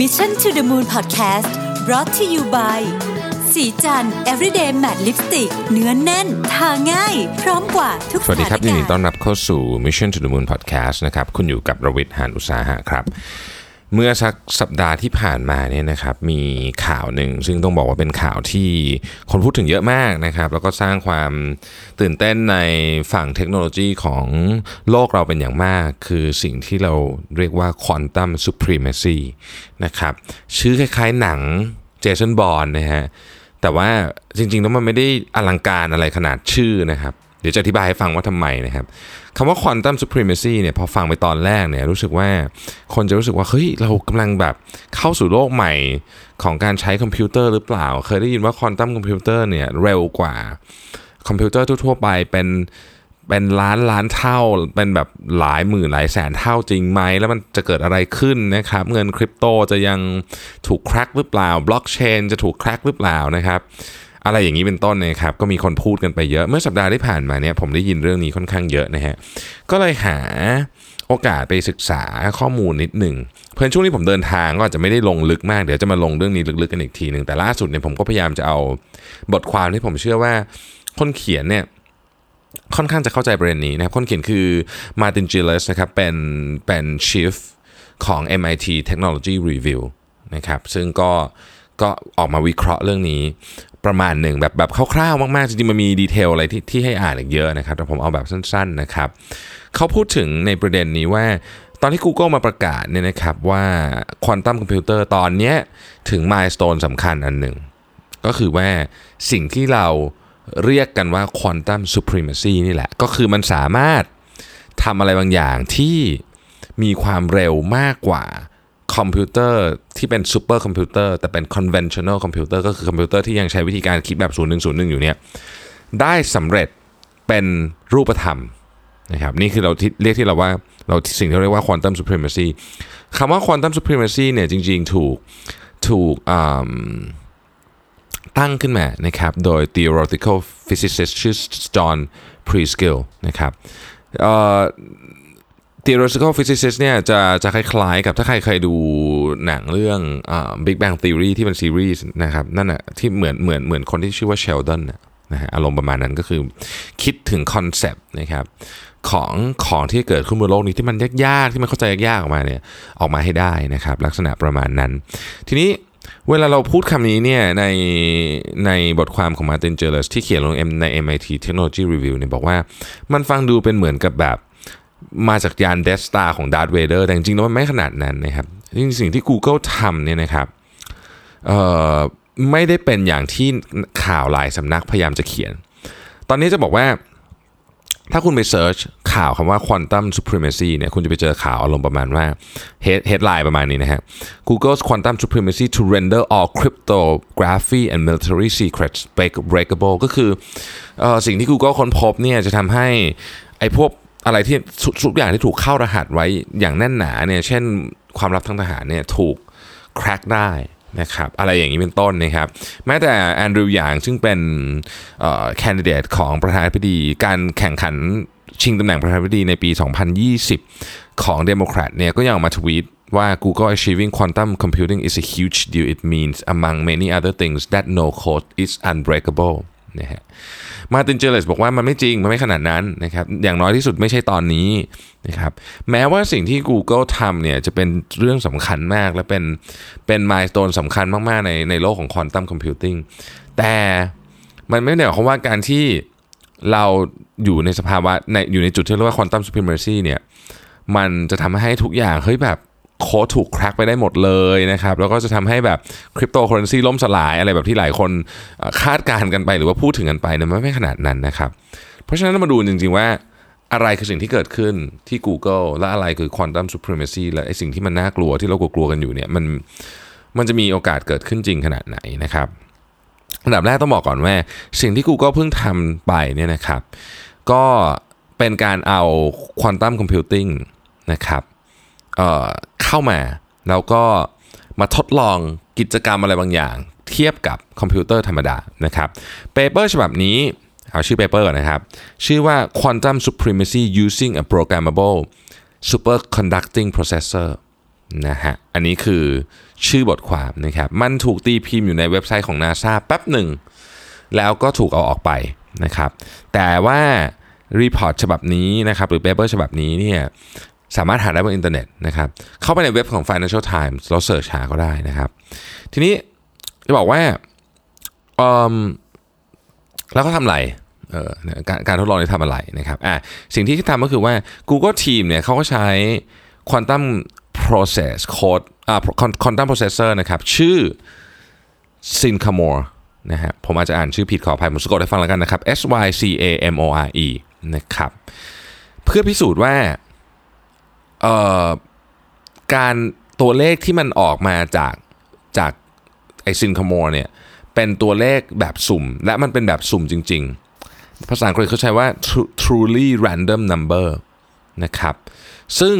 Mission to the Moon Podcast brought to you by สีจัน everyday matte lipstick เนื้อนแน่น ทาง่าย พร้อมกว่าทุกสวัสดีครับถานยินดีการณ์ต้อนรับเข้าสู่ Mission to the Moon Podcast นะครับ คุณอยู่กับระวิทย์หานอุตสาหะครับ เมื่อสักสัปดาห์ที่ผ่านมาเนี่ยนะครับมีข่าวหนึ่งซึ่งต้องบอกว่าเป็นข่าวที่คนพูดถึงเยอะมากนะครับ แล้วก็สร้างความตื่นเต้นในฝั่งเทคโนโลยีของโลกเราเป็นอย่างมาก คือสิ่งที่เราเรียกว่า Quantum Supremacy นะครับชื่อคล้ายๆหนังเจสันบอ n นะฮะแต่ว่าจริงๆแล้วมันไม่ได้อลังการอะไรขนาดชื่อนะครับ ดี๋ยวจะอธิบายให้ฟังว่าทำไมนะครับคำว่า quantum supremacy เนี่ยพอฟังไปตอนแรกเนี่ยรู้สึกว่าคนจะรู้สึกว่าเฮ้ยเรากำลังแบบเข้าสู่โลกใหม่ของการใช้คอมพิวเตอร์หรือเปล่า เคยได้ยินว่า quantum computer เนี่ยเร็วกว่าคอมพิวเตอร์ทั่วๆไปเป็นเป็นล้านล้านเท่าเป็นแบบหลายหมื่นหลายแสนเท่าจริงไหม แล้วมันจะเกิดอะไรขึ้นนะครับ เงินคริปโตจะยังถูกแคร็กหรือเปล่าบล็อกเชนจะถูกแคร็กหรือเปล่านะครับ อะไรอย่างนี้เป็นต้นนะครับก็มีคนพูดกันไปเยอะเมื่อสัปดาห์ที่ผ่านมาเนี่ยผมได้ยินเรื่องนี้ค่อนข้างเยอะนะฮะก็เลยหาโอกาสไปศึกษาข้อมูลนิดหนึ่งเพื่อนช่วงนี้ผมเดินทางก็อาจจะไม่ได้ลงลึกมาก เดี๋ยวจะมาลงเรื่องนี้ลึกๆกันอีกทีหนึ่งแต่ล่าสุดเนี่ยผมก็พยายามจะเอาบทความที่ผมเชื่อว่าคนเขียนเนี่ยค่อนข้างจะเข้าใจประเด็นนี้นะครับ คนเขียนคือ Martin Giles นะครับเป็นเป็น chief ของ MIT Technology Review นะครับซึ่งก็ ก็ออกมาวิเคราะห์เรื่องนี้ประมาณหนึ่งแบบแบบคร่าวๆมากๆจริงๆมันมี detail อะไรที่ที่ให้อ่านอีกเยอะนะครับแต่ผมเอาแบบสั้นๆนะครับเขาพูดถึงในประเด็นนี้ว่าตอนที่ Google มาประกาศเนี่ยนะครับว่าควอนตัมคอมพิวเตอร์ตอนนี้ถึงมายส t ตนสำคัญอันหนึ่ง ก็คือว่าสิ่งที่เราเรียกกันว่า quantum supremacy นี่แหละ ก็คือมันสามารถทำอะไรบางอย่างที่มีความเร็วมากกว่า คอมพิวเตอร์ที่เป็นซูเปอร์คอมพิวเตอร์แต่เป็น conventional คอมพิวเตอร์ก็คือคอมพิวเตอร์ที่ยังใช้วิธีการคิดแบบ 0101 อยู่เนี่ยได้สำเร็จเป็นรูปธรรมนะครับนี่คือเราที่เรียกที่เราว่าเราสิ่งที่เราเรียกว่า quantum supremacy คำว่า quantum supremacy เนี่ยจริงๆถูกถูกตั้งขึ้นมานะครับโดย theoretical physicist ชื่อ John Preskill นะครับ theoretical physicist เนี่ยจะจะคล้ายๆ กับถ้าใครเคยดูหนังเรื่องอ่า Big Bang Theory ที่เป็นซีรีส์นะครับนั่นน่ะที่เหมือนเหมือนเหมือนคนที่ชื่อว่า Sheldon น่ะนะฮะอารมณ์ประมาณนั้นก็คือคิดถึงคอนเซปต์นะครับของของที่เกิดขึ้นบนโลกนี้ที่มันยากๆ ที่มันเข้าใจยากๆออกมาเนี่ยออกมาให้ได้นะครับลักษณะประมาณนั้น ทีนี้เวลาเราพูดคำนี้เนี่ยในในบทความของ Martin j e r l e s ที่เขียนลงใน MIT Technology Review เนี่ยบอกว่ามันฟังดูเป็นเหมือนกับแบบ มาจากยานเดสตาของดาร์ธเวเดอร์แต่จริงๆแล้วมันไม่ขนาดนั้นนะครับจริงสิ่งที่ Google ทำเนี่ยนะครับไม่ได้เป็นอย่างที่ข่าวหลายสำนักพยายามจะเขียน ตอนนี้จะบอกว่าถ้าคุณไปเซิร์ชข่าวคำว่า quantum supremacy เนี่ยคุณจะไปเจอข่าวอารมณ์ประมาณว่า headline ประมาณนี้นะฮะ Google's quantum supremacy to render all cryptography and military secrets breakable ก็คือออสิ่งที่ Google ค้นพบเนี่ยจะทำให้ไอ้พวก อะไรที่ทุกอย่างที่ถูกเข้ารหัสไว้อย่างแน่นหนาเนี่ยเช่นความลับทางทหารเนี่ยถูก crack ได้นะครับอะไรอย่างนี้เป็นต้นนะครับแม้แต่แอนดรูว์หยางซึ่งเป็นแคนดิเดตของประธานาธิบดีการแข่งขันชิงตำแหน่งประธานาธิบดีในปี 2020 ของเดโมแครตเนี่ยก็ยังออกมาทวีตว่า Google achieving quantum computing is a huge deal it means among many other things that no code is unbreakable นะฮะมาตินเจเลสบอกว่ามันไม่จริง มันไม่ขนาดนั้นนะครับอย่างน้อยที่สุดไม่ใช่ตอนนี้นะครับแม้ว่าสิ่งที่ Google ทำเนี่ยจะเป็นเรื่องสำคัญมาก และเป็นเป็นมายส t ตนสำคัญมาก ๆ ในในโลกของ quantum computing แต่มันไม่ได้หมายความว่าการที่เราอยู่ในสภาวะในอยู่ในจุดที่เรียกว่า quantum supremacy เนี่ยมันจะทำให้ทุกอย่างเฮ้ยแบบ โค้ดถูก crack ไปได้หมดเลยนะครับ แล้วก็จะทำให้แบบคริปโตเคอเรนซีล่มสลายอะไรแบบที่หลายคนคาดการณ์กันไปหรือว่าพูดถึงกันไปเนี่ยมันไม่ขนาดนั้นนะครับ เพราะฉะนั้นเรามาดูจริงๆว่าอะไรคือสิ่งที่เกิดขึ้นที่ Google และอะไรคือ Quantum Supremacy และไอสิ่งที่มันน่ากลัวที่เรากลัวๆกันอยู่เนี่ยมันมันจะมีโอกาสเกิดขึ้นจริงขนาดไหนนะครับอันดับแรกต้องบอกก่อนว่าสิ่งที่ Google เพิ่งทำไปเนี่ยนะครับ ก็เป็นการเอา Quantum Computing นะครับ เข้ามา แล้วก็มาทดลองกิจกรรมอะไรบางอย่าง เทียบกับคอมพิวเตอร์ธรรมดานะครับ paper ฉบับนี้เอาชื่อ paper ก่อนนะครับ ชื่อว่า Quantum Supremacy Using a Programmable Superconducting Processor นะฮะ อันนี้คือชื่อบทความนะครับ มันถูกตีพิมพ์อยู่ในเว็บไซต์ของ NASA แป๊บหนึ่ง แล้วก็ถูกเอาออกไปนะครับ แต่ว่า report ฉบับนี้นะครับ หรือ paper ฉบับนี้เนี่ย สามารถหาได้บนอินเทอร์เน็ตนะครับ เข้าไปในเว็บของ Financial Times แล้ว search หาก็ได้นะครับ ทีนี้จะบอกว่าแล้วก็ทำอะไรการการทดลองนี้ทำอะไรนะครับอะสิ่งที่ทำก็คือว่า Google Team เนี่ยเขาก็ใช้ Quantum Process Code อ่า Quantum Processor นะครับ ชื่อ Syncamore นะฮะผมอาจจะอ่านชื่อผิดขออภัยผมสะกดให้ฟังแล้วกันนะครับ S Y C A M O R E นะครับ เพื่อพิสูจน์ว่า การตัวเลขที่มันออกมาจากจากไอ Sycamore เนี่ยเป็นตัวเลขแบบสุ่ม และมันเป็นแบบสุ่มจริง ๆ ภาษาอังกฤษเขาใช้ว่า truly random number นะครับซึ่ง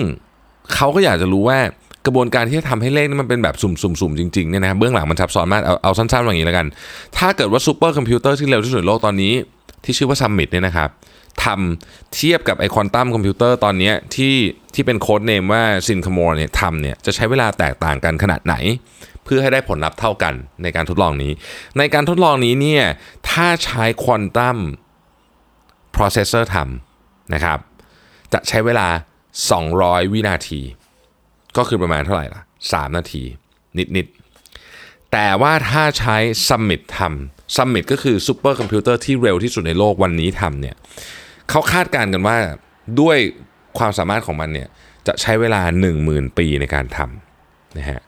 เขาก็อยากจะรู้ว่ากระบวนการที่จะทำให้เลขนี้มันเป็นแบบสุ่มๆๆจริงๆเนี่ยนะเบื้องหลังมันซับซ้อนมากเอาเอาสั้นๆอย่างนี้แล้วกัน ถ้าเกิดว่าซูเปอร์คอมพิวเตอร์ที่เร็วที่สุดในโลกตอนนี้ ที่ชื่อว่า Summit เนี่ยนะครับ ทำเทียบกับไอควอนตัมคอมพิวเตอร์ตอนนี้ที่ที่เป็น codename ว่า Sycamore เนี่ยทำเนี่ยจะใช้เวลาแตกต่างกันขนาดไหน เพื่อให้ได้ผลลัพธ์เท่ากันในการทดลองนี้ ในการทดลองนี้เนี่ยถ้าใช้ quantum processor ทำนะครับ จะใช้เวลา 200 วินาที ก็คือประมาณเท่าไหร่ล่ะ 3 นาที นิด ๆ แต่ว่าถ้าใช้ Summit ทำ Summit ก็คือซูเปอร์คอมพิวเตอร์ที่เร็วที่สุดในโลกวันนี้ทำเนี่ย เขาคาดการณ์กันว่าด้วยความสามารถของมันเนี่ยจะใช้เวลา 10,000 ปีในการทำนะฮะ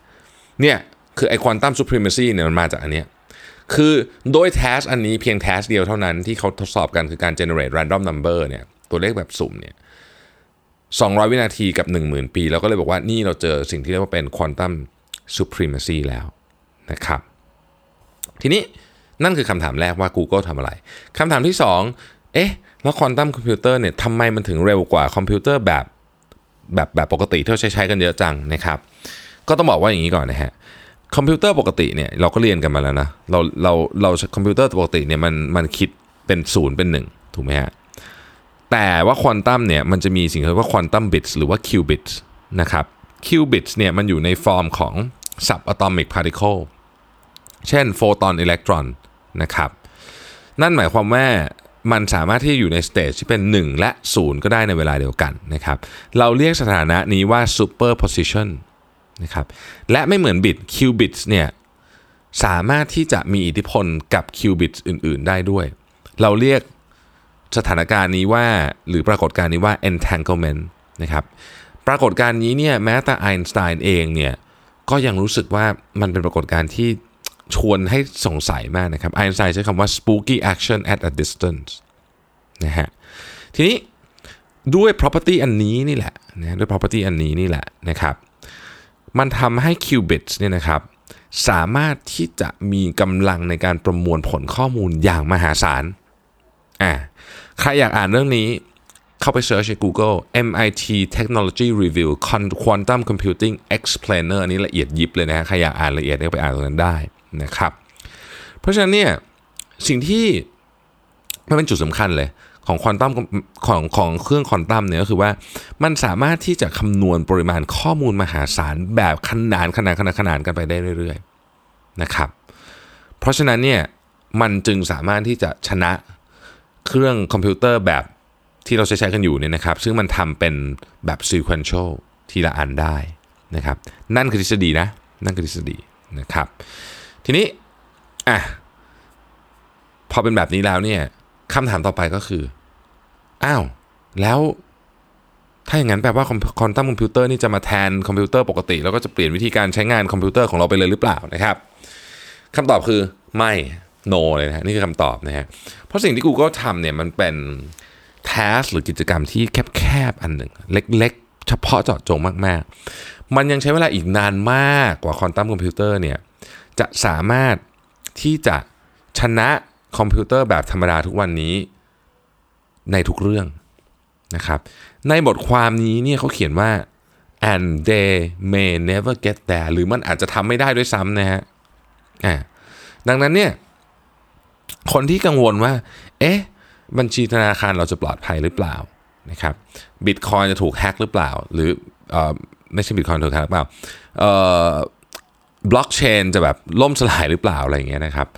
เนี่ยคือไอ quantum supremacy เนี่ยมันมาจากอันเนี้ยคือโดย task อันนี้เพียง task เดียวเท่านั้นที่เขาทดสอบกันคือการ generate random number เนี่ยตัวเลขแบบสุ่มเนี่ย200 วินาทีกับ 10,000 ปี เราก็เลยบอกว่านี่เราเจอสิ่งที่เรียกว่าเป็น quantum supremacy แล้วนะครับ ทีนี้นั่นคือคำถามแรกว่า Google ทำอะไรคำถามที่ 2 เอ๊ะ แล้วควอนตัมคอมพิวเตอร์เนี่ยทำไมมันถึงเร็วกว่าคอมพิวเตอร์แบบแบบแบบปกติที่เราใช้ใช้กันเยอะจังนะครับ ก็ต้องบอกว่าอย่างนี้ก่อนนะฮะคอมพิวเตอร์ปกติเนี่ยเราก็เรียนกันมาแล้วนะเราเราเราคอมพิวเตอร์ปกติเนี่ยมันมันคิดเป็นศูนย์เป็นหนึ่งถูกไหมฮะแต่ว่าควอนตัมเนี่ยมันจะมีสิ่งที่เรียกว่าควอนตัมบิตหรือว่าคิวบิตนะครับคิวบิตเนี่ยมันอยู่ในฟอร์มของ subatomic particle เช่นโฟตอนอิเล็กตรอนนะครับนั่นหมายความว่า มันสามารถที่จะอยู่ใน state ที่เป็น 1 และ 0 ก็ได้ในเวลาเดียวกันนะครับเราเรียกสถานะนี้ว่า superposition นะครับและไม่เหมือนบิต q bits เนี่ยสามารถที่จะมีอิทธิพลกับ qubits อื่น ๆ ได้ด้วย เราเรียกสถานการณ์นี้ว่าหรือปรากฏการณ์นี้ว่า entanglement นะครับปรากฏการณ์นี้เนี่ยแม้แต่ไอน์สไตน์เองเนี่ยก็ยังรู้สึกว่ามันเป็นปรากฏการณ์ที่ ชวนให้สงสัยมากนะครับไอน์สไตน์ใช้คำว่า spooky action at a distance นะฮะทีนี้ด้วย property อันนี้นี่แหละนะด้วย property อันนี้นี่แหละนะครับมันทำให้ qubits เนี่ยนะครับสามารถที่จะมีกำลังในการประมวลผลข้อมูลอย่างมหาศาลอ่าใครอยากอ่านเรื่องนี้เข้าไปเซิร์ชใน Google MIT Technology Review Quantum Computing Explainer อันนี้ละเอียดยิบเลยนะใครอยากอ่านละเอียดก็ไปอ่านตรงนั้นได้ นะครับ เพราะฉะนั้นเนี่ยสิ่งที่มันเป็นจุดสำคัญเลยของควอนตัมของของเครื่องควอนตัมเนี่ยก็คือว่ามันสามารถที่จะคำนวณปริมาณข้อมูลมหาศาลแบบขนานขนานขนานขนานกันไปได้เรื่อยๆนะครับ เพราะฉะนั้นเนี่ยมันจึงสามารถที่จะชนะเครื่องคอมพิวเตอร์แบบที่เราใช้ใช้กันอยู่เนี่ยนะครับ ซึ่งมันทำเป็นแบบ sequential ทีละอันได้นะครับ นั่นคือทฤษฎีนะ นั่นคือทฤษฎีนะครับ ทีนี้อะพอเป็นแบบนี้แล้วเนี่ยคำถามต่อไปก็คือ อ้าว แล้วถ้าอย่างนั้นแปลว่าควอนตัมคอมพิวเตอร์นี่จะมาแทนคอมพิวเตอร์ปกติ แล้วก็จะเปลี่ยนวิธีการใช้งานคอมพิวเตอร์ของเราไปเลยหรือเปล่านะครับคำตอบคือไม่ no เลยนะนี่คือคำตอบนะฮะเพราะสิ่งที่ Google ทำเนี่ยมันเป็น task หรือกิจกรรมที่แคบๆอันหนึ่งเล็กๆ เฉพาะเจาะจงมากๆ มันยังใช้เวลาอีกนานมากกว่าควอนตัมคอมพิวเตอร์เนี่ย จะสามารถที่จะชนะคอมพิวเตอร์แบบธรรมดาทุกวันนี้ในทุกเรื่องนะครับ ในบทความนี้เนี่ยเขาเขียนว่า and they may never get there หรือมันอาจจะทำไม่ได้ด้วยซ้ำนะฮะอ่าดังนั้นเนี่ยคนที่กังวลว่า เอ๊ะ บัญชีธนาคารเราจะปลอดภัยหรือเปล่านะครับบิตคอยจะถูกแฮ็กหรือเปล่า หรืออไม่ใช่บิตคอยถูกหรือเปล่าเอ่อ บล็อกเชนจะแบบล่มสลายหรือเปล่าอะไรอย่างเงี้ยนะครับ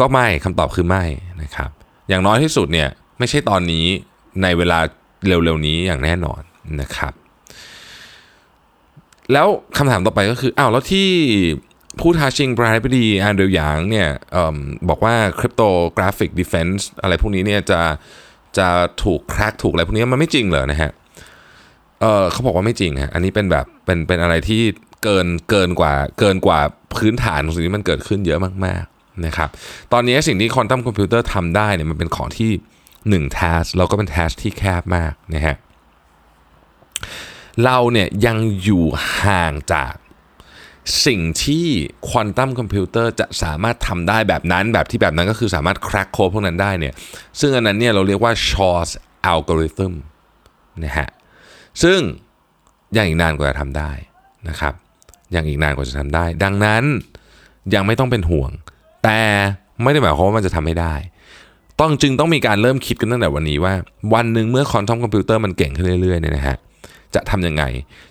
ก็ไม่คำตอบคือไม่นะครับ อย่างน้อยที่สุดเนี่ยไม่ใช่ตอนนี้ในเวลาเร็วๆนี้อย่างแน่นอนนะครับ แล้วคำถามต่อไปก็คืออ้าวแล้วที่ผู้ท้าชิงประธานาธิบดี Andrew Yang เนี่ยออบอกว่า cryptographic defense อะไรพวกนี้เนี่ยจะจะถูก crack ถูกอะไรพวกนี้มันไม่จริงเหรอนะฮะเออเขาบอกว่าไม่จริงฮะอันนี้เป็นแบบเป็นเป็นอะไรที่ เกินเกินกว่าเกินกว่าพื้นฐานของสิ่งที่มันเกิดขึ้นเยอะมากๆนะครับ ตอนนี้สิ่งที่ควอนตัมคอมพิวเตอร์ทำได้เนี่ยมันเป็นของที่1 task แล้วก็เป็น t a s ที่แคบมากนะฮะเราเนี่ยยังอยู่ห่างจากสิ่งที่ควอนตัมคอมพิวเตอร์จะสามารถทำได้แบบนั้นแบบที่แบบนั้นก็คือสามารถ crack code พวกนั้นได้เนี่ยซึ่งอันนั้นเนี่ยเราเรียกว่า Shor's algorithm นะฮะซึ่งยังอีกนานกว่าจะทำได้นะครับ ยังอีกนานกว่าจะทำได้ ดังนั้นยังไม่ต้องเป็นห่วง แต่ไม่ได้หมายความว่ามันจะทำไม่ได้ ต้องจึงต้องมีการเริ่มคิดกันตั้งแต่วันนี้ว่า วันหนึ่งเมื่อคอนตัมคอมพิวเตอร์มันเก่งขึ้นเรื่อยๆเนี่ยนะฮะจะทำยังไง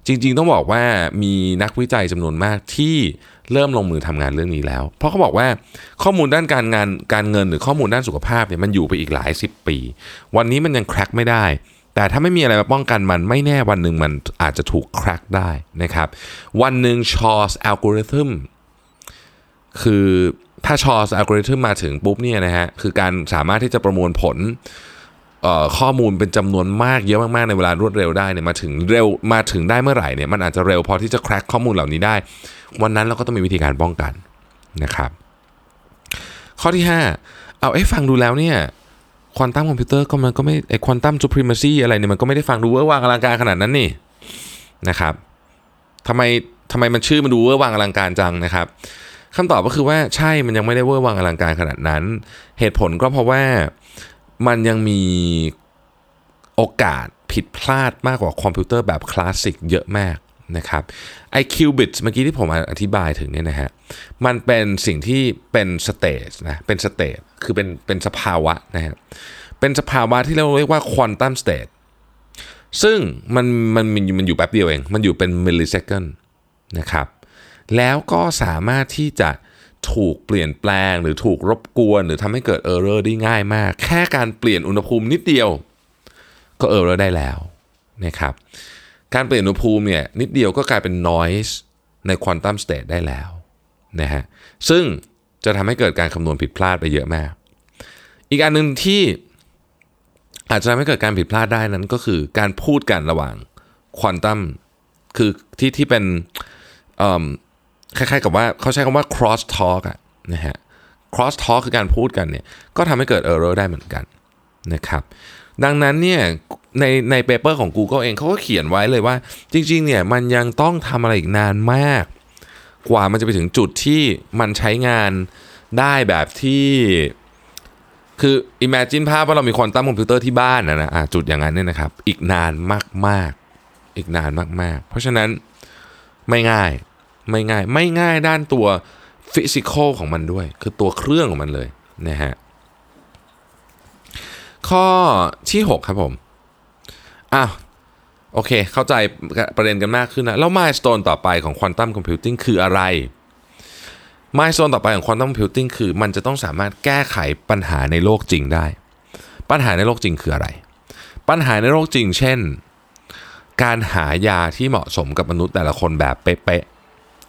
จริง ๆ ต้องบอกว่ามีนักวิจัยจำนวนมากที่เริ่มลงมือทำงานเรื่องนี้แล้ว เพราะเขาบอกว่าข้อมูลด้านการงานการเงินหรือข้อมูลด้านสุขภาพเนี่ยมันอยู่ไปอีกหลายสิบปี วันนี้มันยังแคร็กไม่ได้ แต่ถ้าไม่มีอะไรมาป้องกันมันไม่แน่วันหนึ่งมันอาจจะถูกแคร็กได้นะครับ วันหนึ่ง Shor's algorithm คือถ้า Shor's algorithm มาถึงปุ๊บเนี่ยนะฮะคือการสามารถที่จะประมวลผลข้อมูลเป็นจำนวนมากเยอะมากๆ ในเวลารวดเร็วได้เนี่ยมาถึงเร็วมาถึงได้เมื่อไหร่เนี่ยมันอาจจะเร็วพอที่จะ crack ข้อมูลเหล่านี้ได้ วันนั้นเราก็ต้องมีวิธีการป้องกันนะครับ ข้อที่ 5 เอาไอ้ฟังดูแล้วเนี่ย ควอนตัมคอมพิวเตอร์ก็มันก็ไม่ไอ quantum supremacy อะไรเนี่ยมันก็ไม่ได้ฟังดูเวอร์วางอลังการขนาดนั้นนี่นะครับทำไมทำไมมันชื่อมันดูเวอร์วางอลังการจังนะครับคำตอบก็คือว่าใช่มันยังไม่ได้เวอร์วางอลังการขนาดนั้น เหตุผลก็เพราะว่ามันยังมีโอกาสผิดพลาดมากกว่าคอมพิวเตอร์แบบคลาสสิกเยอะมาก นะครับไอคิวบิตเมื่อกี้ที่ผมอธิบายถึงเนี่ยนะฮะมันเป็นสิ่งที่เป็น state นะเป็น state คือเป็นเป็นสภาวะนะฮะเป็นสภาวะที่เราเรียกว่า quantum stateซึ่งมันมันมันอยู่แป๊บเดียวเอง มันอยู่เป็น millisecond นะครับแล้วก็สามารถที่จะถูกเปลี่ยนแปลงหรือถูกรบกวน หรือทำให้เกิด error ได้ง่ายมาก แค่การเปลี่ยนอุณหภูมินิดเดียว ก็ error ได้แล้วนะครับ การเปลี่ยนอุณหภูมิเนี่ยนิดเดียวก็กลายเป็น noise ใน quantum state ได้แล้วนะฮะซึ่งจะทำให้เกิดการคำนวณผิดพลาดไปเยอะมาก อีกอันหนึ่งที่อาจจะทำให้เกิดการผิดพลาดได้นั้นก็คือการพูดกันระหว่างควอนตัมคือที่ที่เป็นคล้ายๆกับว่าเขาใช้คำว่า cross talk อะนะฮะ cross talk คือการพูดกันเนี่ยก็ทำให้เกิด error ได้เหมือนกันนะครับ ดังนั้นเนี่ย ในในเปเปอร์ของ Google เองเขาก็เขียนไว้เลยว่า จริง ๆ เนี่ยมันยังต้องทำอะไรอีกนานมาก กว่ามันจะไปถึงจุดที่มันใช้งานได้แบบที่คือ imagine ภาพว่าเรามีควอนตัมคอมพิวเตอร์ที่บ้านนะนะจุดอย่างนั้นเนี่ยนะครับ อีกนานมากๆ อีกนานมากๆ เพราะฉะนั้นไม่ง่ายไม่ง่าย ไม่ง่ายด้านตัว physical ของมันด้วย คือตัวเครื่องของมันเลยนะฮะข้อที่ 6 ครับผม อ้าวโอเค เข้าใจประเด็นกันมากขึ้นนะแล้ว milestone ต่อไปของ quantum computing คืออะไร milestone ต่อไปของ quantum computing คือ มันจะต้องสามารถแก้ไขปัญหาในโลกจริงได้ ปัญหาในโลกจริงคืออะไร ปัญหาในโลกจริง เช่น การหายาที่เหมาะสมกับมนุษย์แต่ละคนแบบเป๊ะ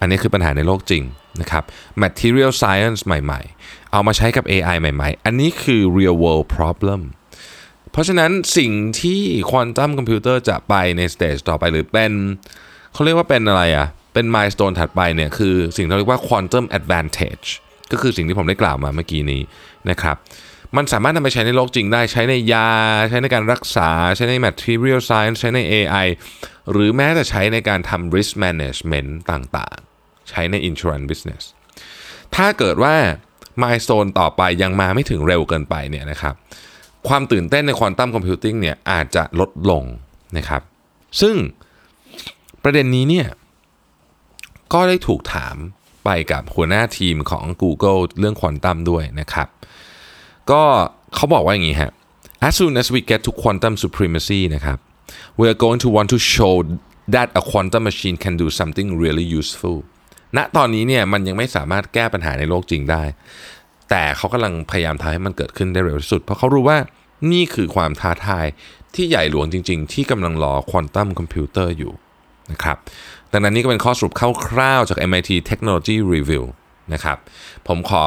อันนี้คือปัญหาในโลกจริงนะครับ material science ใหม่ๆ เอามาใช้กับ AI ใหม่ๆ อันนี้คือ real world problem เพราะฉะนั้นสิ่งที่ quantum computer จะไปใน stage ต่อไปหรือเป็นเขาเรียกว่าเป็นอะไรอะ่ะ เป็น milestone ถัดไปเนี่ยคือสิ่งที่เรียกว่า quantum advantage ก็คือสิ่งที่ผมได้กล่าวมาเมื่อกี้นี้นะครับมันสามารถนำไปใช้ในโลกจริงได้ใช้ในยา ใช้ในการรักษา ใช้ใน material science ใช้ใน AI หรือแม้แต่ใช้ในการทำ risk management ต่างๆ ใช้ใน insurance business ถ้าเกิดว่า milestone ต่อไปยังมาไม่ถึงเร็วเกินไปเนี่ยนะครับ ความตื่นเต้นในควอนตัมคอมพิวติ้งเนี่ยอาจจะลดลงนะครับ ซึ่งประเด็นนี้เนี่ยก็ได้ถูกถามไปกับหัวหน้าทีมของ Google เรื่องควอนตัมด้วยนะครับ ก็เขาบอกว่าอย่างนี้ฮะ as soon as we get to quantum supremacy นะครับ we are going to want to show that a quantum machine can do something really useful ณตอนนี้เนี่ยมันยังไม่สามารถแก้ปัญหาในโลกจริงได้ แต่เขากำลังพยายามทำให้มันเกิดขึ้นได้เร็วที่สุด เพราะเขารู้ว่านี่คือความท้าทายที่ใหญ่หลวงจริง ๆ ที่กำลังรอควอนตัมคอมพิวเตอร์อยู่นะครับดังนั้นนี่ก็เป็นข้อสรุปคร่าวๆจาก MIT Technology Review นะครับผมขอ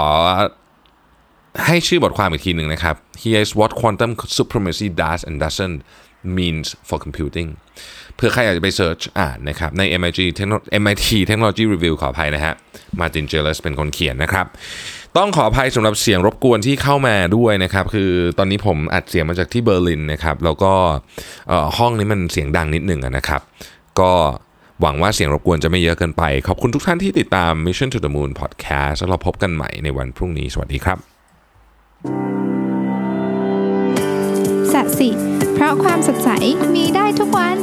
ให้ชื่อบทความอีกทีหนึ่งนะครับ Here's what quantum supremacy does and doesn't means for computing เพื่อใครอยากจะไปเสิร์ชอ่านนะครับใน MIT MIT Technology Review ขออภัยนะฮะมาตินเจเลสเป็นคนเขียนนะครับ ต้องขออภัยสำหรับเสียงรบกวนที่เข้ามาด้วยนะครับ คือตอนนี้ผมอัดเสียงมาจากที่เบอร์ลินนะครับแล้วก็ห้องนี้มันเสียงดังนิดหนึ่งนะครับ ก็หวังว่าเสียงรบกวนจะไม่เยอะเกินไป ขอบคุณทุกท่านที่ติดตาม Mission to the Moon Podcast แล้วเราพบกันใหม่ในวันพรุ่งนี้สวัสดีครับสัสิเพราะความสดใสมีได้ทุกวัน